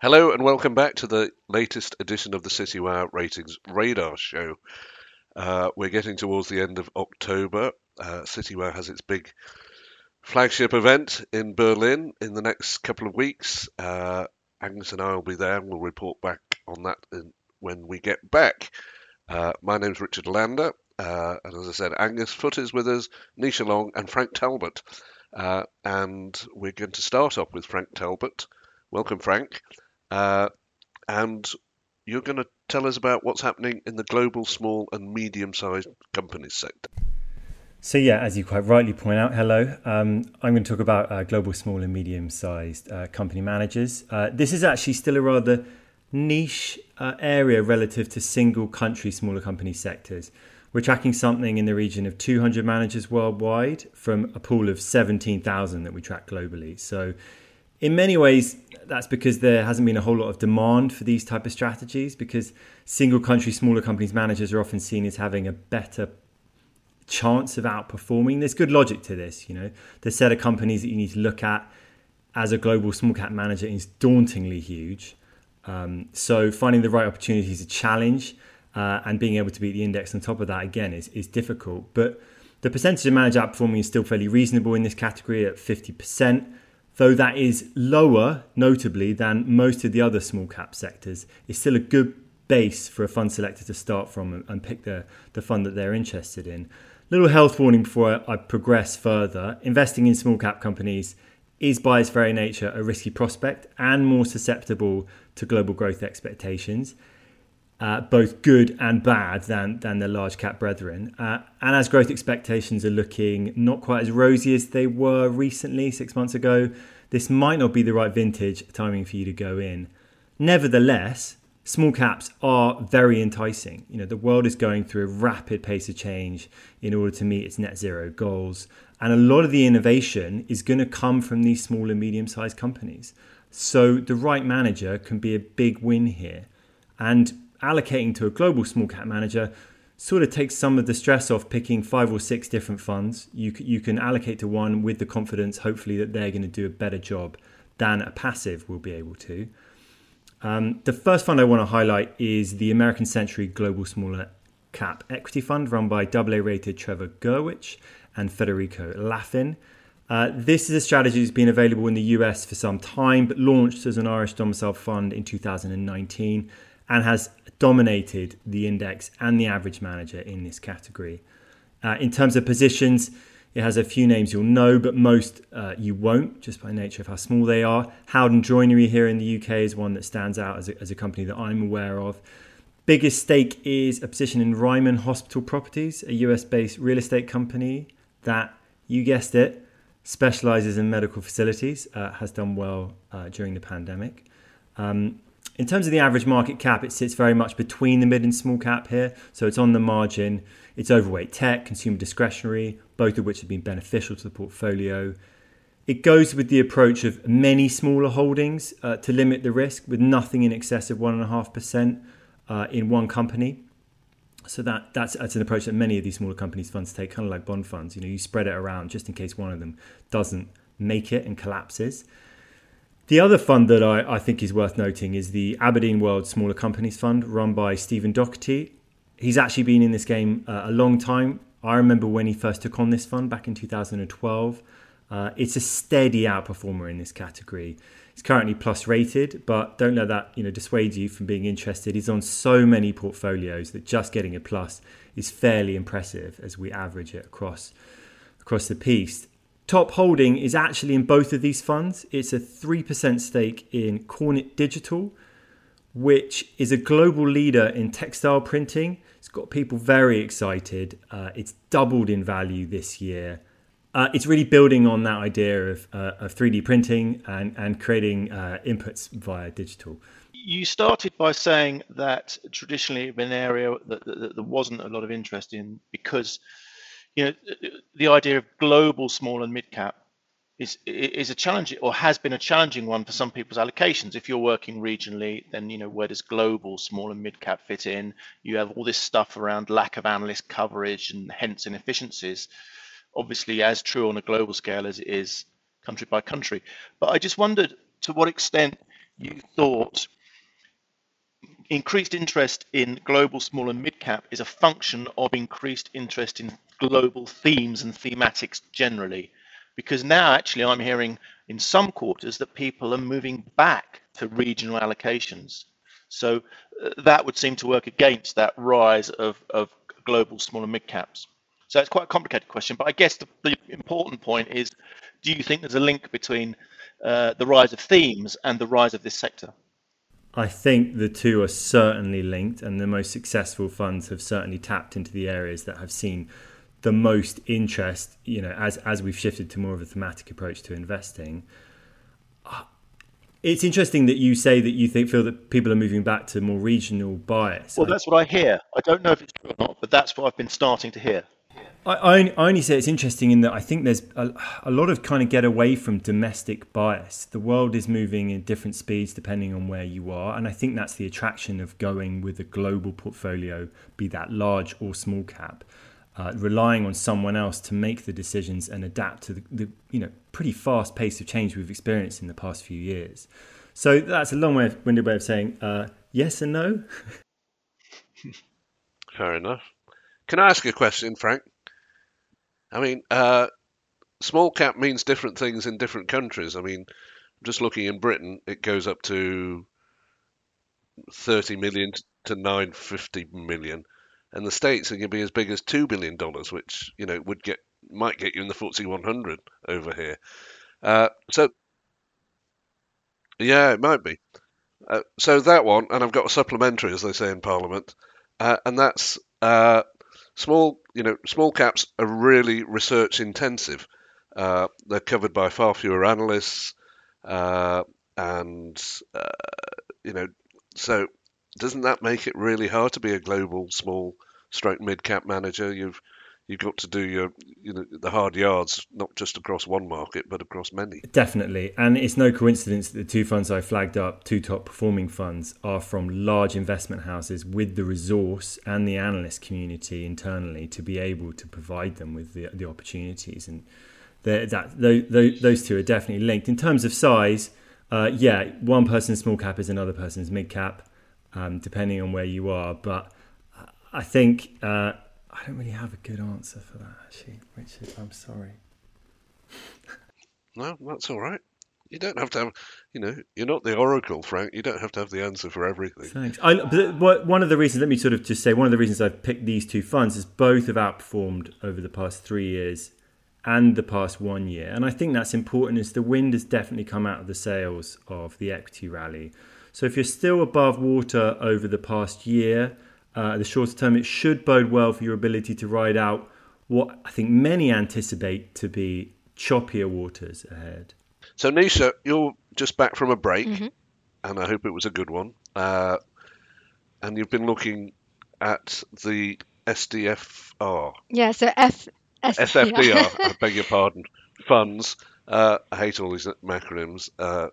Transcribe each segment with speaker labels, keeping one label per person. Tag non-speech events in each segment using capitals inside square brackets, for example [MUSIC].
Speaker 1: Hello and welcome back to the latest edition of the Citywire Ratings Radar Show. Uh, we're getting towards the end of October. Uh, Citywire has its big flagship event in Berlin in the next couple of weeks. Uh, Angus and I will be there and we'll report back on that in, when we get back. Uh, my name's Richard Lander, uh, and as I said, Angus Foote is with us, Nisha Long, and Frank Talbot. Uh, and we're going to start off with Frank Talbot. Welcome, Frank. Uh, and you're going to tell us about what's happening in the global small and medium sized companies sector.
Speaker 2: So, yeah, as you quite rightly point out, hello. Um, I'm going to talk about uh, global small and medium sized uh, company managers. Uh, this is actually still a rather niche uh, area relative to single country smaller company sectors. We're tracking something in the region of 200 managers worldwide from a pool of 17,000 that we track globally. So, in many ways, that's because there hasn't been a whole lot of demand for these type of strategies because single country smaller companies managers are often seen as having a better chance of outperforming. There's good logic to this you know. The set of companies that you need to look at as a global small cap manager is dauntingly huge. Um, so finding the right opportunity is a challenge uh, and being able to beat the index on top of that again is, is difficult. But the percentage of manager outperforming is still fairly reasonable in this category at 50% though that is lower, notably, than most of the other small cap sectors, is still a good base for a fund selector to start from and pick the, the fund that they're interested in. Little health warning before I progress further. Investing in small cap companies is by its very nature a risky prospect and more susceptible to global growth expectations uh, both good and bad than than their large cap brethren. Uh, and as growth expectations are looking not quite as rosy as they were recently, six months ago, this might not be the right vintage timing for you to go in. Nevertheless, small caps are very enticing. You know, the world is going through a rapid pace of change in order to meet its net zero goals. And a lot of the innovation is going to come from these small and medium sized companies. So the right manager can be a big win here. And allocating to a global small cap manager sort of takes some of the stress off picking five or six different funds. You, you can allocate to one with the confidence, hopefully, that they're going to do a better job than a passive will be able to. Um, the first fund I want to highlight is the American Century Global Smaller Cap Equity Fund, run by AA rated Trevor Gurwich and Federico Laffan. Uh, this is a strategy that's been available in the US for some time, but launched as an Irish domicile fund in 2019 and has dominated the index and the average manager in this category. Uh, in terms of positions, it has a few names you'll know, but most uh, you won't, just by nature of how small they are. Howden Joinery here in the UK is one that stands out as a, as a company that I'm aware of. Biggest stake is a position in Ryman Hospital Properties, a US based real estate company that, you guessed it, specializes in medical facilities, uh, has done well uh, during the pandemic. Um, in terms of the average market cap, it sits very much between the mid and small cap here. So it's on the margin. It's overweight tech, consumer discretionary, both of which have been beneficial to the portfolio. It goes with the approach of many smaller holdings uh, to limit the risk, with nothing in excess of 1.5% uh, in one company. So that, that's, that's an approach that many of these smaller companies funds take, kind of like bond funds. You know, you spread it around just in case one of them doesn't make it and collapses. The other fund that I, I, think is worth noting is the Aberdeen World Smaller Companies Fund, run by Stephen Docherty. He's actually been in this game uh, a long time. I remember when he first took on this fund back in 2012. Uh, it's a steady outperformer in this category. It's currently plus rated, but don't let that you know dissuade you from being interested. He's on so many portfolios that just getting a plus is fairly impressive as we average it across across the piece. Top holding is actually in both of these funds. It's a 3% stake in Kornit Digital, which is a global leader in textile printing. It's got people very excited. Uh, it's doubled in value this year. Uh, it's really building on that idea of, uh, of 3D printing and, and creating uh, inputs via digital.
Speaker 3: You started by saying that traditionally, been an area that, that, that there wasn't a lot of interest in because you know, the idea of global small and mid cap is is a challenge or has been a challenging one for some people's allocations. If you're working regionally, then you know where does global small and mid cap fit in? You have all this stuff around lack of analyst coverage and hence inefficiencies. Obviously, as true on a global scale as it is country by country. But I just wondered to what extent you thought increased interest in global small and mid cap is a function of increased interest in global themes and thematics generally. Because now, actually, I'm hearing in some quarters that people are moving back to regional allocations. So uh, that would seem to work against that rise of, of global small and mid caps. So it's quite a complicated question, but I guess the, the important point is do you think there's a link between uh, the rise of themes and the rise of this sector?
Speaker 2: I think the two are certainly linked, and the most successful funds have certainly tapped into the areas that have seen the most interest. You know, as as we've shifted to more of a thematic approach to investing. Uh, it's interesting that you say that you think feel that people are moving back to more regional bias.
Speaker 3: Well, that's what I hear. I don't know if it's true or not, but that's what I've been starting to hear.
Speaker 2: I, I, only say it's interesting in that I think there's a, a, lot of kind of get away from domestic bias. The world is moving in different speeds depending on where you are, and I think that's the attraction of going with a global portfolio, be that large or small cap, uh, relying on someone else to make the decisions and adapt to the, the you know pretty fast pace of change we've experienced in the past few years. So that's a long way of, winded way of saying uh, yes and no. [LAUGHS]
Speaker 1: Fair enough. Can I ask a question, Frank? I mean, uh, small cap means different things in different countries. I mean, just looking in Britain, it goes up to 30 million to 950 million, and the states are going to be as big as two billion dollars, which you know would get might get you in the FTSE 100 over here. Uh, so, yeah, it might be. Uh, so that one, and I've got a supplementary, as they say in Parliament, uh, and that's uh, small, you know, small caps are really research intensive. Uh, they're covered by far fewer analysts, uh, and you know, so doesn't that make it really hard to be a global small stroke mid cap manager? You've you've got to do your you know the hard yards not just across one market but across many.
Speaker 2: Definitely. And it's no coincidence that the two funds i flagged up two top performing funds are from large investment houses with the resource and the analyst community internally to be able to provide them with the, the opportunities. And that those, those two are definitely linked. In terms of size uh, yeah one person's small cap is another person's mid cap um, depending on where you are but i think uh, I don't really have a good answer for that, actually, Richard. I'm sorry.
Speaker 1: no, that's all right. You don't have to have, you know, you're not the oracle, Frank. You don't have to have the answer for everything.
Speaker 2: Thanks. I, but one of the reasons, let me sort of just say, one of the reasons I've picked these two funds is both have outperformed over the past three years and the past one year. And I think that's important as the wind has definitely come out of the sails of the equity rally. So if you're still above water over the past year, uh, the shorter term, it should bode well for your ability to ride out what I think many anticipate to be choppier waters ahead.
Speaker 1: So, Nisha, you're just back from a break, mm-hmm. and I hope it was a good one. Uh, and you've been looking at the SDFR.
Speaker 4: Yeah, so F.
Speaker 1: SFDR, I beg your pardon, funds. Uh, I hate all these acronyms. Uh,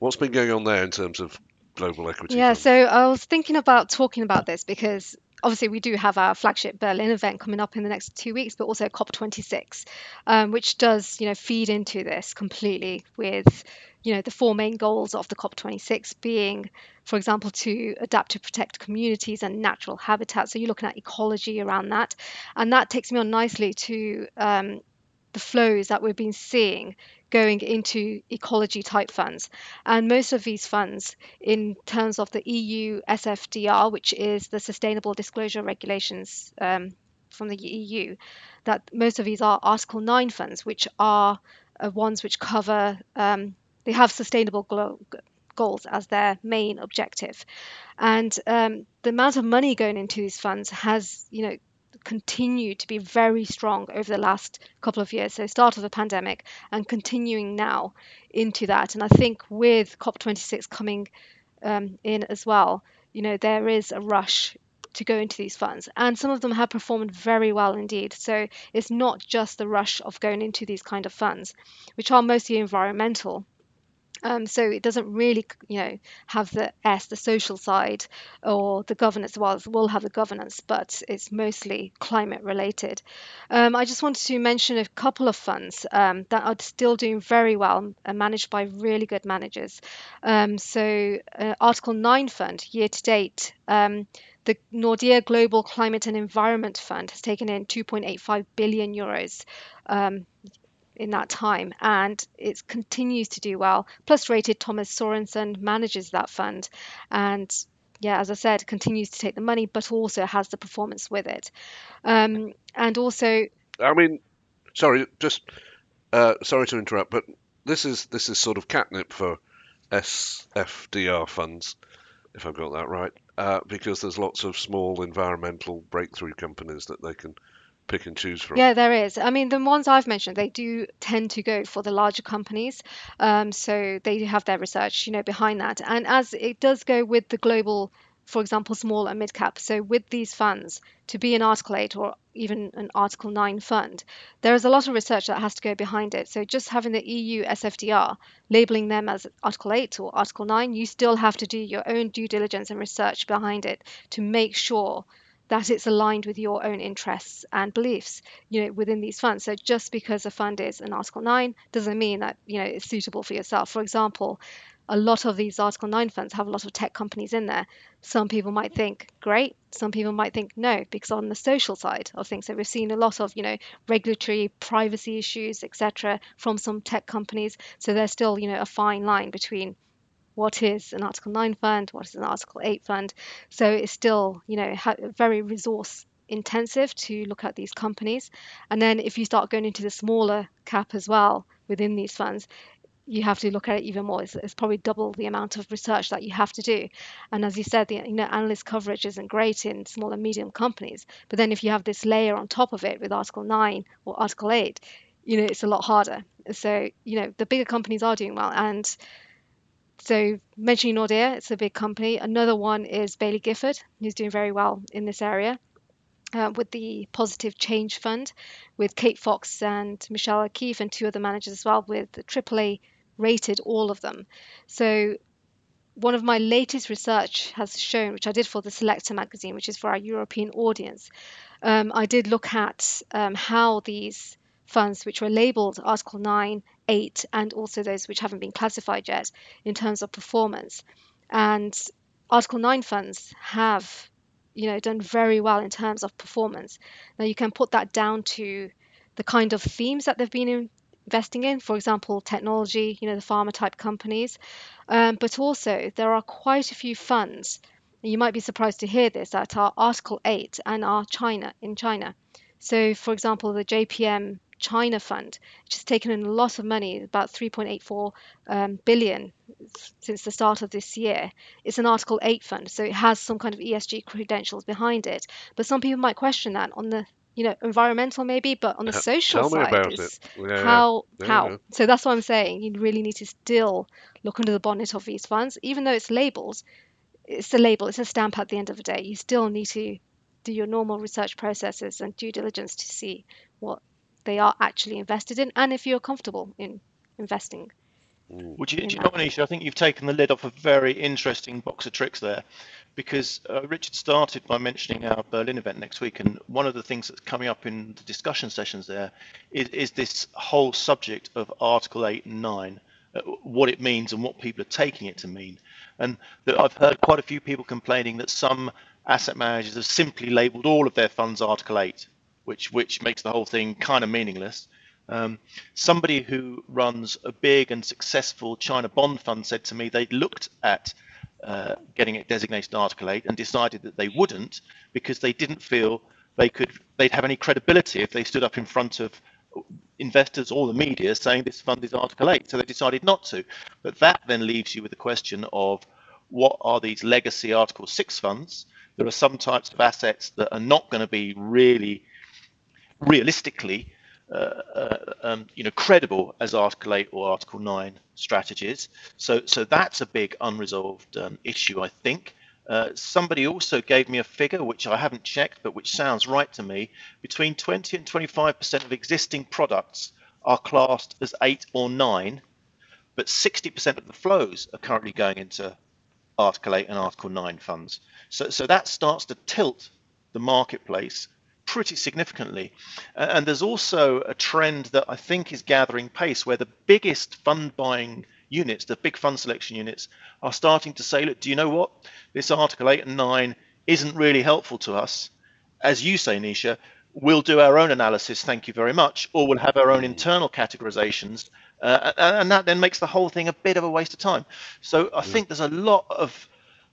Speaker 1: what's been going on there in terms of global equity?
Speaker 4: Yeah, so I was thinking about talking about this because obviously we do have our flagship Berlin event coming up in the next two weeks, but also COP26, um, which does you know feed into this completely with you know the four main goals of the COP26 being, for example, to adapt to protect communities and natural habitats. So you're looking at ecology around that, and that takes me on nicely to um, the flows that we've been seeing going into ecology type funds. And most of these funds, in terms of the EU SFDR, which is the Sustainable Disclosure Regulations um, from the EU, that most of these are Article 9 funds, which are uh, ones which cover, um, they have sustainable glo- goals as their main objective. And um, the amount of money going into these funds has, you know, continued to be very strong over the last couple of years. So, start of the pandemic and continuing now into that. And I think with COP26 coming um, in as well, you know, there is a rush to go into these funds. And some of them have performed very well indeed. So, it's not just the rush of going into these kind of funds, which are mostly environmental Um, so it doesn't really, you know, have the S, the social side, or the governance. Well, it will have the governance, but it's mostly climate related. Um, I just wanted to mention a couple of funds um, that are still doing very well and managed by really good managers. Um, so, uh, Article 9 fund, year to date, um, the Nordea Global Climate and Environment Fund has taken in 2.85 billion euros um, in that time and it continues to do well. Plus rated Thomas Sorensen manages that fund and yeah, as I said, continues to take the money, but also has the performance with it. Um, and also,
Speaker 1: I mean, sorry, just uh, sorry to interrupt, but this is this is sort of catnip for SFDR funds, if I've got that right, uh, because there's lots of small environmental breakthrough companies that they can pick and choose from.
Speaker 4: Yeah, there is. I mean, the ones I've mentioned, they do tend to go for the larger companies. Um, so they have their research, you know, behind that. And as it does go with the global, for example, small and mid cap. So with these funds, to be an Article 8 or even an Article 9 fund, there is a lot of research that has to go behind it. So just having the EU SFDR labeling them as Article 8 or Article 9, you still have to do your own due diligence and research behind it to make sure that it's aligned with your own interests and beliefs, you know, within these funds. So just because a fund is an Article 9 doesn't mean that, you know, it's suitable for yourself. For example, a lot of these Article 9 funds have a lot of tech companies in there. Some people might think great, some people might think no, because on the social side of things, so we've seen a lot of, you know, regulatory privacy issues, etc., from some tech companies. So there's still, you know, a fine line between what is an Article 9 fund, what is an Article 8 fund. So it's still, you know, very resource intensive to look at these companies. And then if you start going into the smaller cap as well within these funds, you have to look at it even more. It's, it's, probably double the amount of research that you have to do. And as you said, the you know analyst coverage isn't great in small and medium companies. But then if you have this layer on top of it with Article 9 or Article 8, you know it's a lot harder. So you know the bigger companies are doing well, and so mentioning Nordea, it's a big company. Another one is Baillie Gifford, who's doing very well in this area. Uh, with the Positive Change Fund, with Kate Fox and Michelle O'Keefe and two other managers as well, with AAA rated all of them. So one of my latest research has shown, which I did for the Selector magazine, which is for our European audience, um, I did look at um, how these funds which were labeled Article 9, 8, and also those which haven't been classified yet in terms of performance. And Article 9 funds have you know done very well in terms of performance. Now you can put that down to the kind of themes that they've been investing in, for example, technology, you know, the pharma type companies. Um, but also there are quite a few funds, you might be surprised to hear this, that are Article 8 and are China in China. So, for example, the JPM China fund, which has taken in a lot of money, about 3.84 um, billion since the start of this year. It's an Article 8 fund, so it has some kind of ESG credentials behind it. But some people might question that on the you know environmental maybe but on the social
Speaker 1: Tell
Speaker 4: side
Speaker 1: yeah,
Speaker 4: how
Speaker 1: yeah,
Speaker 4: how
Speaker 1: yeah.
Speaker 4: so that's what i'm saying you really need to still look under the bonnet of these funds even though it's labeled it's a label it's a stamp at the end of the day you still need to do your normal research processes and due diligence to see what they are actually invested in and if you're comfortable in investing.
Speaker 3: Would you, do you know, Anisha, I think you've taken the lid off a very interesting box of tricks there because uh, Richard started by mentioning our Berlin event next week. And one of the things that's coming up in the discussion sessions there is, is this whole subject of Article 8 and 9, uh, what it means and what people are taking it to mean. And that I've heard quite a few people complaining that some asset managers have simply labeled all of their funds Article 8 which which makes the whole thing kind of meaningless. Um, somebody who runs a big and successful China bond fund said to me they looked at uh, getting it designated Article 8 and decided that they wouldn't because they didn't feel they could they'd have any credibility if they stood up in front of investors or the media saying this fund is Article 8. So they decided not to. But that then leaves you with the question of what are these legacy Article 6 funds? There are some types of assets that are not going to be really realistically uh, uh, um, you know, credible as Article 8 or Article 9 strategies. So, so that's a big unresolved um, issue, I think. Uh, somebody also gave me a figure which I haven't checked, but which sounds right to me. Between 20 and 25% of existing products are classed as 8 or 9, but 60% of the flows are currently going into Article 8 and Article 9 funds. So, so that starts to tilt the marketplace pretty significantly. And there's also a trend that I think is gathering pace where the biggest fund buying units, the big fund selection units, are starting to say, look, do you know what? This Article 8 and 9 isn't really helpful to us. As you say, Nisha, we'll do our own analysis, thank you very much, or we'll have our own internal categorizations. Uh, and that then makes the whole thing a bit of a waste of time. So I think there's a lot of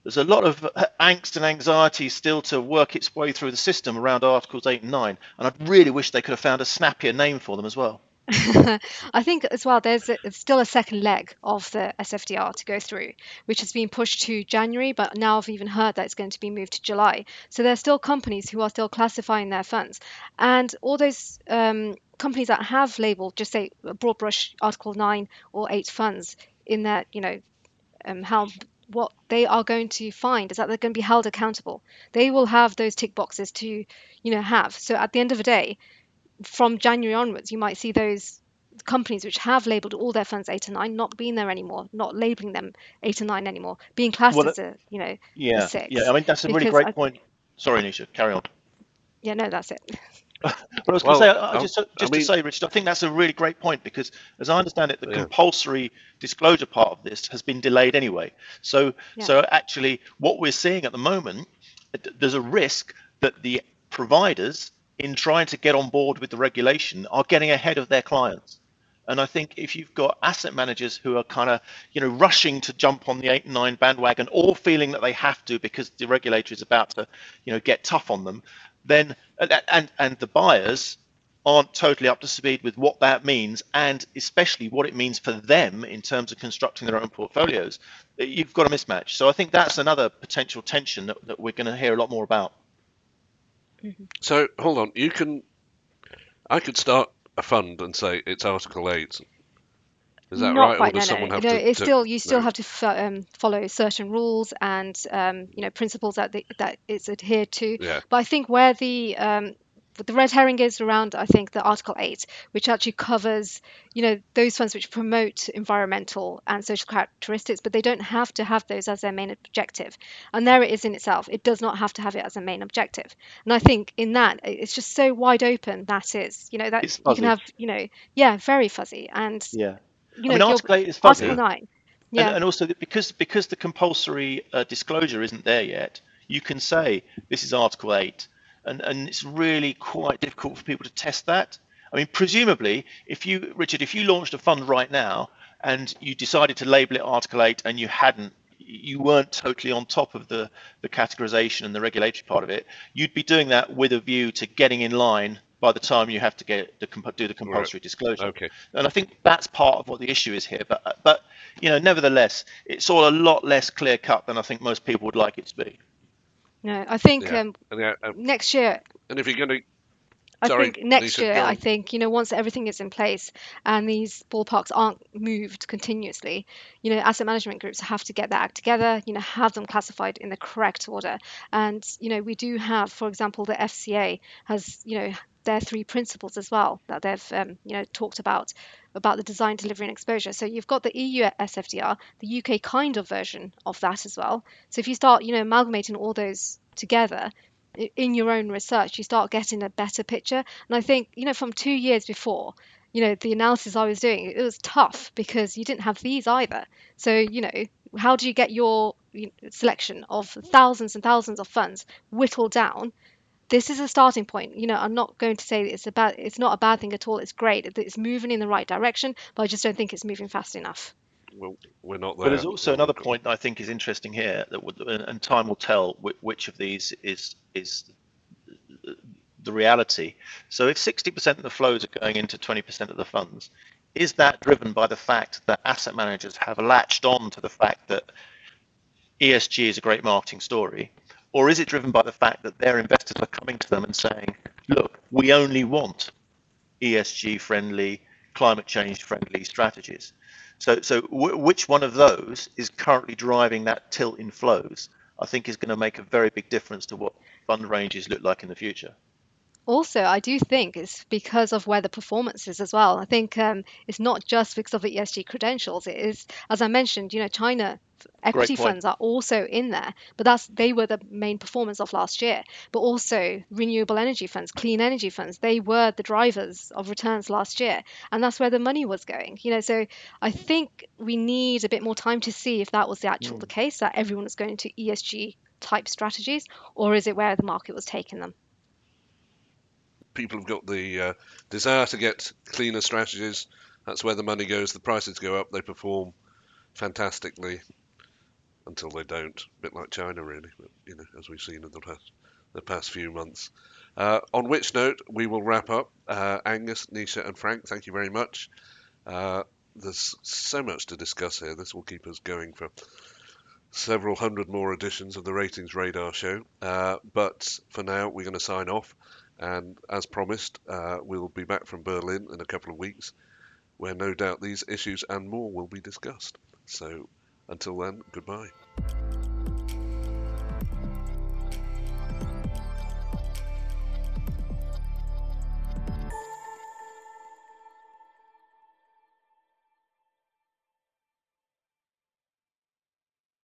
Speaker 3: there's a lot of angst and anxiety still to work its way through the system around Articles 8 and 9, and I'd really wish they could have found a snappier name for them as well. [LAUGHS]
Speaker 4: I think as well, there's a, still a second leg of the SFDR to go through, which has been pushed to January, but now I've even heard that it's going to be moved to July. So there are still companies who are still classifying their funds, and all those um, companies that have labelled, just say broad brush Article 9 or 8 funds in their, you know, um, how what they are going to find is that they're going to be held accountable. They will have those tick boxes to, you know, have. So at the end of the day, from January onwards, you might see those companies which have labelled all their funds eight and nine not being there anymore, not labelling them eight and nine anymore, being classed well, as a you know
Speaker 3: yeah
Speaker 4: six.
Speaker 3: Yeah, I mean that's a really great I, point. Sorry, Nisha, carry on.
Speaker 4: Yeah, no, that's it.
Speaker 3: But I was going uh, um, to say, I, just, just I mean, to say, Richard, I think that's a really great point because, as I understand it, the yeah. compulsory disclosure part of this has been delayed anyway. So, yeah. so actually, what we're seeing at the moment, there's a risk that the providers in trying to get on board with the regulation are getting ahead of their clients. And I think if you've got asset managers who are kind of, you know, rushing to jump on the eight and nine bandwagon, or feeling that they have to because the regulator is about to, you know, get tough on them, then and and the buyers aren't totally up to speed with what that means, and especially what it means for them in terms of constructing their own portfolios, you've got a mismatch. So I think that's another potential tension that, that we're going to hear a lot more about.
Speaker 1: Mm-hmm. So hold on, you can. I could start a fund and say it's Article Eight. Is that
Speaker 4: Not
Speaker 1: right?
Speaker 4: Quite, or does no, someone no. have no, to, it's to, still you still no. have to um, follow certain rules and um, you know principles that the, that it's adhered to.
Speaker 1: Yeah.
Speaker 4: But I think where the um, the red herring is around, I think, the Article 8, which actually covers, you know, those funds which promote environmental and social characteristics, but they don't have to have those as their main objective. And there it is in itself. It does not have to have it as a main objective. And I think in that, it's just so wide open that is, you know, that you can have, you know, yeah, very fuzzy. And,
Speaker 3: yeah.
Speaker 4: You know,
Speaker 3: I mean, Article 8 is fuzzy.
Speaker 4: Article 9.
Speaker 3: Yeah. And, and also because because the compulsory uh, disclosure isn't there yet, you can say this is Article 8 and, and it's really quite difficult for people to test that. I mean, presumably, if you, Richard, if you launched a fund right now and you decided to label it Article 8 and you hadn't, you weren't totally on top of the, the categorization and the regulatory part of it, you'd be doing that with a view to getting in line by the time you have to get the, do the compulsory right. disclosure.
Speaker 1: Okay.
Speaker 3: And I think that's part of what the issue is here. But but you know, nevertheless, it's all a lot less clear cut than I think most people would like it to be.
Speaker 4: No, I think yeah. um, yeah, um, next year.
Speaker 1: And if you're going to
Speaker 4: I Sorry, think next Lisa, year, I think, you know, once everything is in place and these ballparks aren't moved continuously, you know, asset management groups have to get that act together, you know, have them classified in the correct order. And, you know, we do have, for example, the FCA has, you know, their three principles as well that they've, um, you know, talked about about the design, delivery, and exposure. So you've got the EU SFDR, the UK kind of version of that as well. So if you start, you know, amalgamating all those together in your own research, you start getting a better picture. And I think, you know, from two years before, you know, the analysis I was doing, it was tough because you didn't have these either. So, you know, how do you get your selection of thousands and thousands of funds whittled down this is a starting point. You know, I'm not going to say it's a bad, it's not a bad thing at all. It's great. It's moving in the right direction, but I just don't think it's moving fast enough.
Speaker 1: Well, we're not there.
Speaker 3: But there's also another point I think is interesting here that, would, and time will tell which of these is is the reality. So if 60% of the flows are going into 20% of the funds, is that driven by the fact that asset managers have latched on to the fact that ESG is a great marketing story or is it driven by the fact that their investors are coming to them and saying, look, we only want ESG friendly, climate change friendly strategies? So, so w- which one of those is currently driving that tilt in flows? I think is going to make a very big difference to what fund ranges look like in the future.
Speaker 4: Also, I do think it's because of where the performance is as well. I think um, it's not just because of the ESG credentials. It is, as I mentioned, you know, China equity funds are also in there, but that's they were the main performance of last year. But also renewable energy funds, clean energy funds, they were the drivers of returns last year, and that's where the money was going. You know, so I think we need a bit more time to see if that was the actual mm. the case that everyone is going to ESG type strategies, or is it where the market was taking them?
Speaker 1: People have got the uh, desire to get cleaner strategies. That's where the money goes. The prices go up. They perform fantastically until they don't. A bit like China, really. But, you know, as we've seen in the past the past few months. Uh, on which note, we will wrap up. Uh, Angus, Nisha, and Frank, thank you very much. Uh, there's so much to discuss here. This will keep us going for several hundred more editions of the Ratings Radar show. Uh, but for now, we're going to sign off. And as promised, uh, we'll be back from Berlin in a couple of weeks, where no doubt these issues and more will be discussed. So until then, goodbye.